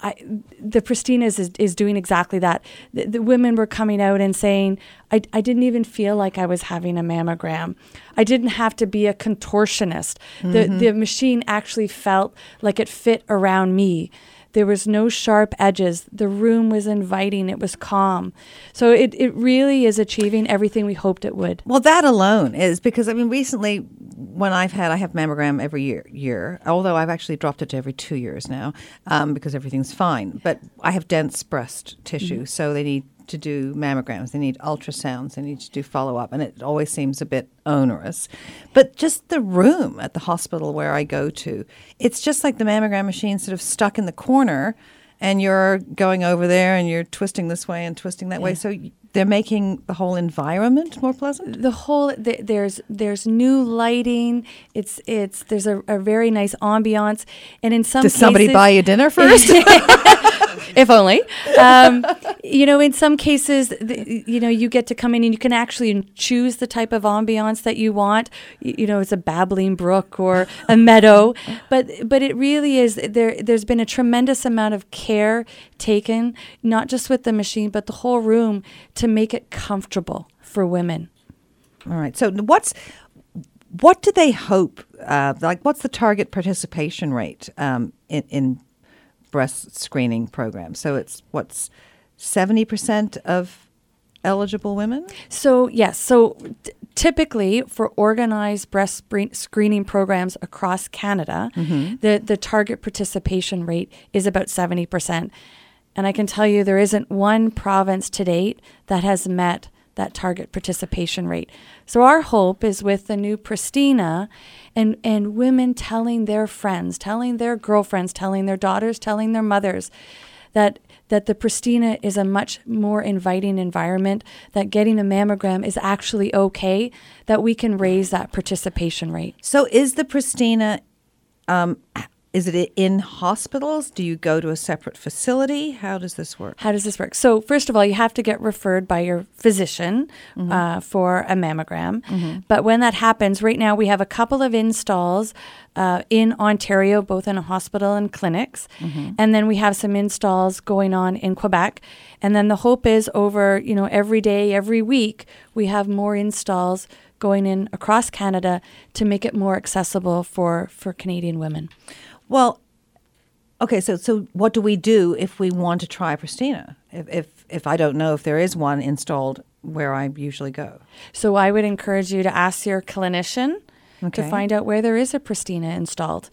I, the Pristina is, is doing exactly that. The, the women were coming out and saying, I, I didn't even feel like I was having a mammogram. I didn't have to be a contortionist. The, Mhm. the machine actually felt like it fit around me. There was no sharp edges. The room was inviting. It was calm. So it, it really is achieving everything we hoped it would. Well, that alone is because I mean, recently when I've had, I have mammogram every year. Year, although I've actually dropped it to every two years now um, because everything's fine. But I have dense breast tissue, Mhm. so they need to do mammograms. They need ultrasounds. They need to do follow up, and it always seems a bit onerous. But just the room at the hospital where I go to, it's just like the mammogram machine sort of stuck in the corner. And you're going over there and you're twisting this way and twisting that way. So they're making the whole environment more pleasant. the whole th- there's there's new lighting it's it's there's a, a very nice ambiance and in some Does somebody buy you dinner (laughs) first? (laughs) if only um, you know in some cases the, you know you get to come in and you can actually choose the type of ambiance that you want you, you know it's a babbling brook or a meadow but but it really is there there's been a tremendous amount of care taken not just with the machine but the whole room to make it comfortable for women All right. So what's what do they hope? Uh, like, what's the target participation rate um, in, in breast screening programs? So it's what's seventy percent of eligible women. So, yes. So, t- typically for organized breast screening programs across Canada, Mhm. the, the target participation rate is about 70%. And I can tell you there isn't one province to date that has met that target participation rate. So, our hope is with the new Pristina and, and women telling their friends, telling their girlfriends, telling their daughters, telling their mothers that that the Pristina is a much more inviting environment, that getting a mammogram is actually okay, that we can raise that participation rate. So is the Pristina um, is it in hospitals? Do you go to a separate facility? How does this work? How does this work? So, first of all, you have to get referred by your physician Mhm. uh, for a mammogram. Mhm. But when that happens, right now we have a couple of installs uh, in Ontario, both in a hospital and clinics. Mhm. And then we have some installs going on in Quebec. And then the hope is over, you know, every day, every week, we have more installs going in across Canada to make it more accessible for, for Canadian women. Well, okay, so so what do we do if we want to try Pristina? If if if I don't know if there is one installed where I usually go. So I would encourage you to ask your clinician Okay. to find out where there is a Pristina installed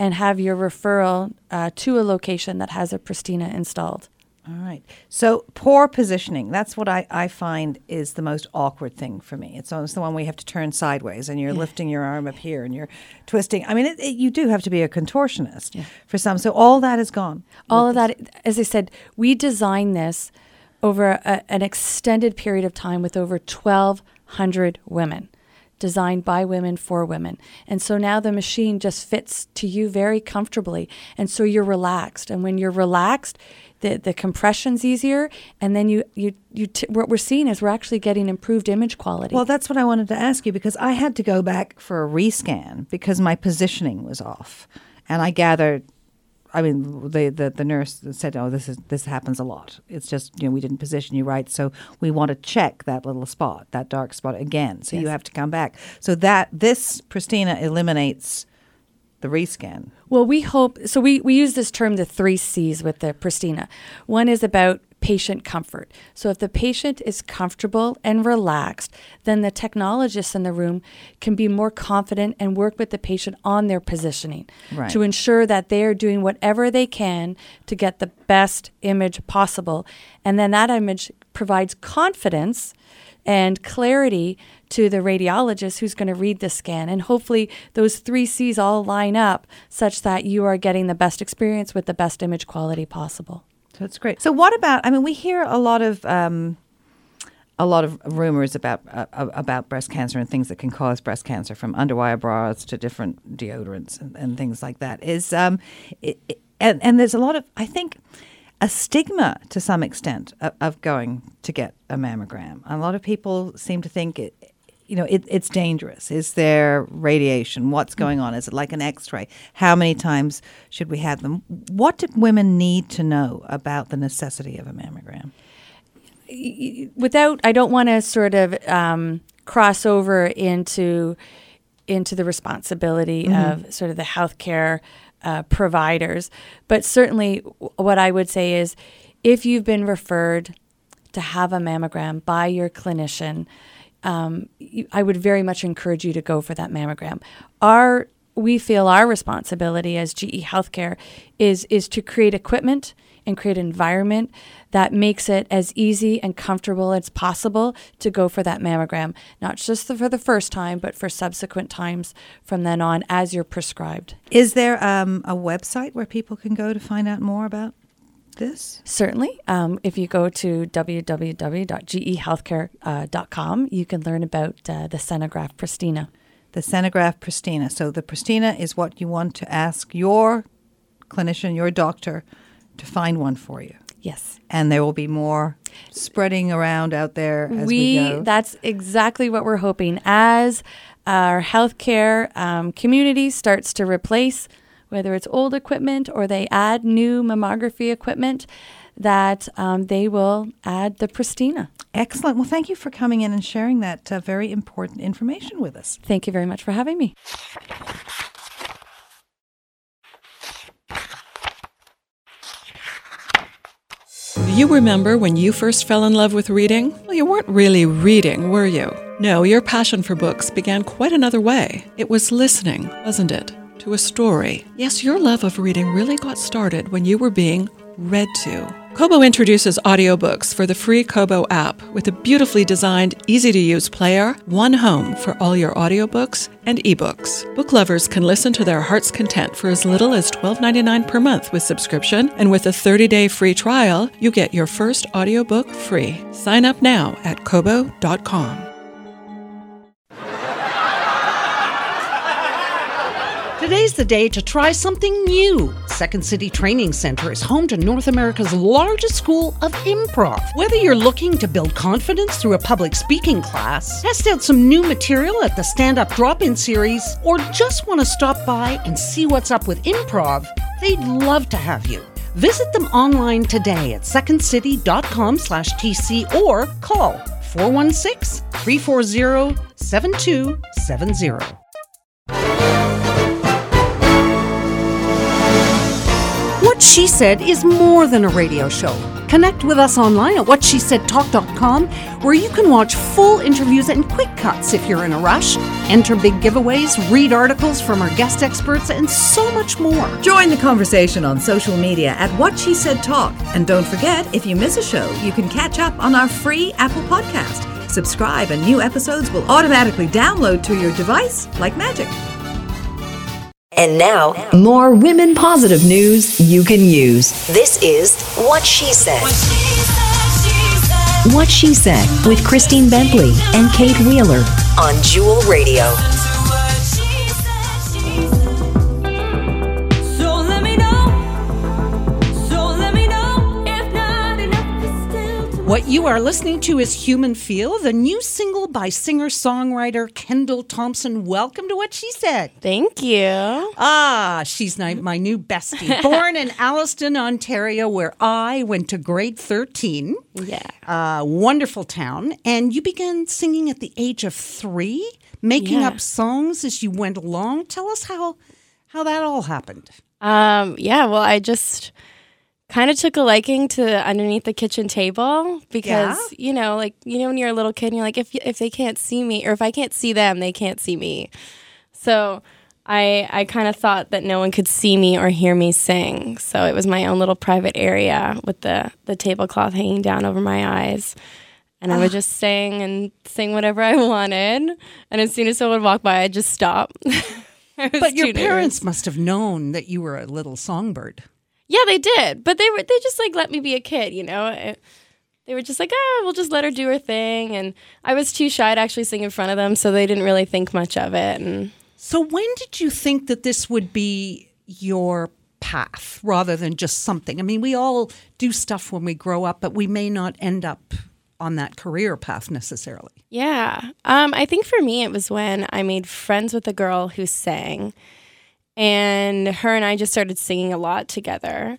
and have your referral uh, to a location that has a Pristina installed. All right. So poor positioning. That's what I, I find is the most awkward thing for me. It's almost the one where you have to turn sideways and you're Yeah. lifting your arm up here and you're twisting. I mean, it, it, you do have to be a contortionist for some. So all that is gone. All of that, as I said, we designed this over a, an extended period of time with over 1,200 women, designed by women for women. And so now the machine just fits to you very comfortably. And so you're relaxed. And when you're relaxed, the, the compression's easier. And then you, you, you t- what we're seeing is we're actually getting improved image quality. Well, that's what I wanted to ask you because I had to go back for a rescan because my positioning was off. And I gathered, I mean, the, the, the nurse said, oh, this is this happens a lot. It's just, you know, we didn't position you right. So we want to check that little spot, that dark spot again. So you have to come back. So that this Pristina eliminates the rescan. Well, we hope so. We, we use this term the three C's with the Pristina. One is about patient comfort. So, if the patient is comfortable and relaxed, then the technologists in the room can be more confident and work with the patient on their positioning Right. to ensure that they are doing whatever they can to get the best image possible. And then that image provides confidence and clarity to the radiologist who's going to read the scan. And hopefully, those three C's all line up such that you are getting the best experience with the best image quality possible. So that's great. So what about? I mean, we hear a lot of um, a lot of rumors about uh, about breast cancer and things that can cause breast cancer, from underwire bras to different deodorants and, and things like that. Is um, it, it- and and there's a lot of I think a stigma to some extent of, of going to get a mammogram. A lot of people seem to think it. You know, it, it's dangerous. Is there radiation? What's going on? Is it like an X-ray? How many times should we have them? What do women need to know about the necessity of a mammogram? without I don't want to sort of um, cross over into into the responsibility Mhm. of sort of the healthcare uh, providers, but certainly what I would say is if you've been referred to have a mammogram by your clinician, um, I would very much encourage you to go for that mammogram. Our we feel our responsibility as GE Healthcare is is to create equipment and create an environment that makes it as easy and comfortable as possible to go for that mammogram, not just the, for the first time, but for subsequent times from then on as you're prescribed. Is there um, a website where people can go to find out more about this? Certainly. Um, if you go to www.gehealthcare.com, you can learn about uh, the Senographe Pristina. The Senographe Pristina. So the Pristina is what you want to ask your clinician, your doctor, to find one for you. Yes. And there will be more spreading around out there as we, go. that's exactly what we're hoping as our healthcare um, community starts to replace whether it's old equipment or they add new mammography equipment that um, they will add the pristina Excellent. Well, thank you for coming in and sharing that uh, very important information with us. thank you very much for having me you remember when you first fell in love with reading? Well, you weren't really reading, were you? No, your passion for books began quite another way. It was listening, wasn't it? To a story. Yes, your love of reading really got started when you were being read to. Kobo introduces audiobooks for the free Kobo app with a beautifully designed, easy to use player, one home for all your audiobooks and ebooks. Book lovers can listen to their heart's content for as little as $12.99 per month with subscription, and with a 30 day free trial, you get your first audiobook free. Sign up now at Kobo.com. Today's the day to try something new. Second City Training Center is home to North America's largest school of improv. Whether you're looking to build confidence through a public speaking class, test out some new material at the Stand Up Drop In series, or just want to stop by and see what's up with improv, they'd love to have you. Visit them online today at secondcity.com slash TC or call 416 340 7270. What She Said is more than a radio show. Connect with us online at whatshesaidtalk.com, where you can watch full interviews and quick cuts if you're in a rush, enter big giveaways, read articles from our guest experts, and so much more. Join the conversation on social media at What She Said Talk. And don't forget, if you miss a show, you can catch up on our free Apple podcast. Subscribe, and new episodes will automatically download to your device like magic. And now, more women positive news you can use. This is What She Said. What She Said with Christine Bentley and Kate Wheeler on Jewel Radio. What you are listening to is Human Feel, the new single by singer songwriter Kendal Thompson. Welcome to What She Said. Thank you. Ah, she's my, my new bestie. (laughs) Born in Alliston, Ontario, where I went to grade 13. Yeah. Uh, wonderful town. And you began singing at the age of three, making Yeah. up songs as you went along. Tell us how, how that all happened. Um, yeah, well, I just kind of took a liking to underneath the kitchen table because you know, like you know, when you're a little kid, and you're like, if if they can't see me, or if I can't see them, they can't see me. So I I kind of thought that no one could see me or hear me sing. So it was my own little private area with the the tablecloth hanging down over my eyes. And I would just sing and sing whatever I wanted. And as soon as someone would walk by, I'd just stop. (laughs) But your too nervous. parents must have known that you were a little songbird. Yeah, they did, but they were they just like let me be a kid, you know. It- they were just like, ah, we'll just let her do her thing, and I was too shy to actually sing in front of them, so they didn't really think much of it. And So when did you think that this would be your path rather than just something? I mean, we all do stuff when we grow up, but we may not end up on that career path necessarily. yeah, um, I think for me it was when I made friends with a girl who sang, and her and I just started singing a lot together.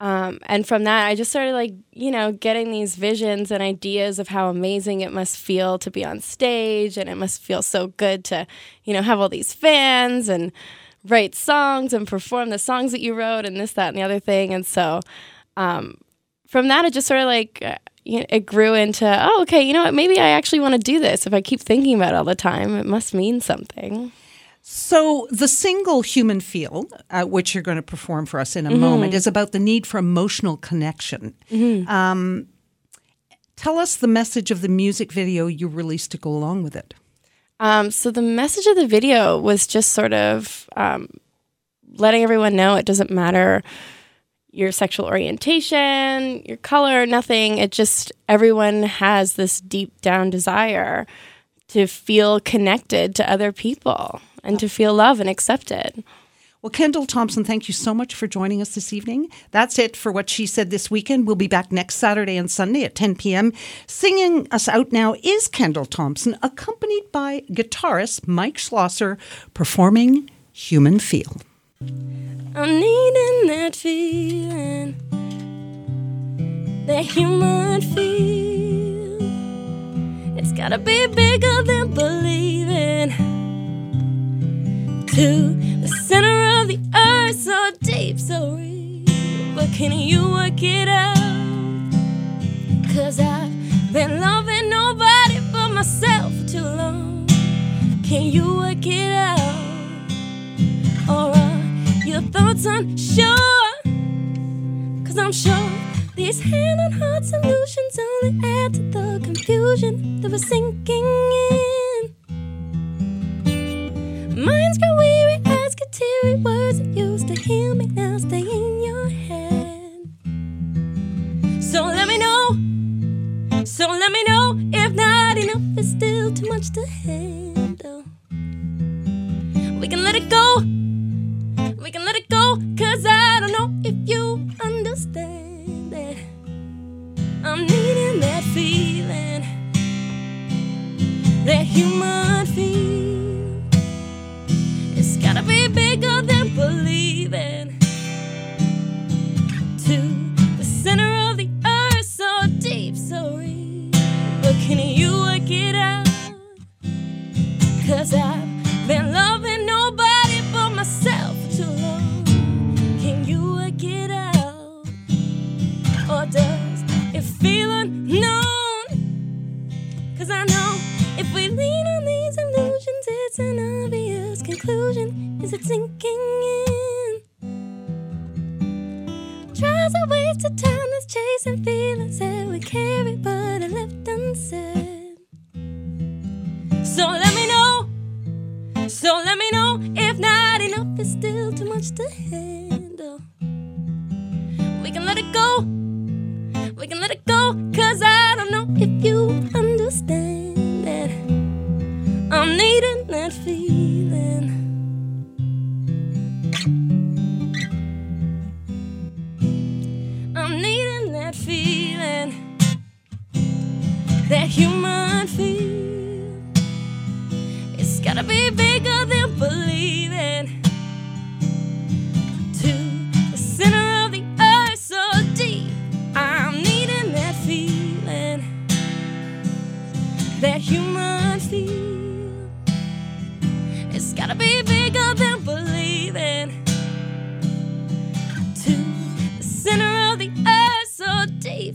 Um, and from that, I just started like, you know, getting these visions and ideas of how amazing it must feel to be on stage. And it must feel so good to, you know, have all these fans and write songs and perform the songs that you wrote and this, that, and the other thing. And so um, from that, it just sort of like, uh, you know, it grew into, oh, okay, you know what? Maybe I actually want to do this. If I keep thinking about it all the time, it must mean something. So the single "Human Feel," uh, which you're going to perform for us in a Mhm. moment, is about the need for emotional connection. Mhm. Um, tell us the message of the music video you released to go along with it. Um, so the message of the video was just sort of um, letting everyone know it doesn't matter your sexual orientation, your color, nothing. It just everyone has this deep down desire to feel connected to other people and to feel love and accepted. Well, Kendal Thompson, thank you so much for joining us this evening. That's it for what she said this weekend. We'll be back next Saturday and Sunday at 10 p.m. Singing us out now is Kendal Thompson, accompanied by guitarist Mike Schlosser, performing Human Feel. I'm needing that feeling, that human feel. It's gotta be bigger than believing. To the center of the earth, so deep, so real. But can you work it out? Cause I've been loving nobody but myself too long. Can you work it out? Or are your thoughts unsure? Cause I'm sure these hand on heart solutions only add to the confusion that we're sinking in. Mine's weary eyes, got teary words that used to heal me, now stay in your head. So let me know, so let me know if not enough is still too much to handle. We can let it go, we can let it go, cause I don't know if you understand it. I'm needing that feeling, that human.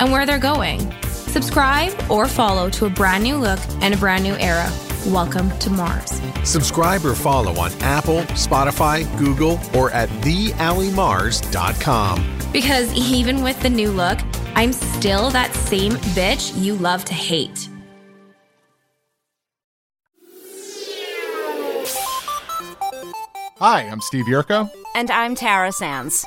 and where they're going. Subscribe or follow to a brand new look and a brand new era. Welcome to Mars. Subscribe or follow on Apple, Spotify, Google, or at theallymars.com. Because even with the new look, I'm still that same bitch you love to hate. Hi, I'm Steve Yerko. And I'm Tara Sands.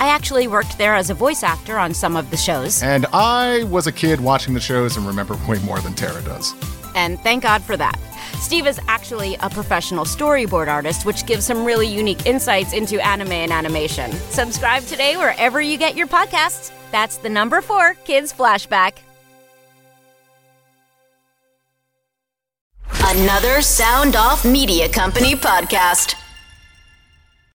I actually worked there as a voice actor on some of the shows, And I was a kid watching the shows and remember way more than Tara does. and thank God for that. Steve is actually a professional storyboard artist, which gives some really unique insights into anime and animation. Subscribe today wherever you get your podcasts. That's the number four Kids Flashback. Another Sound Off Media Company podcast.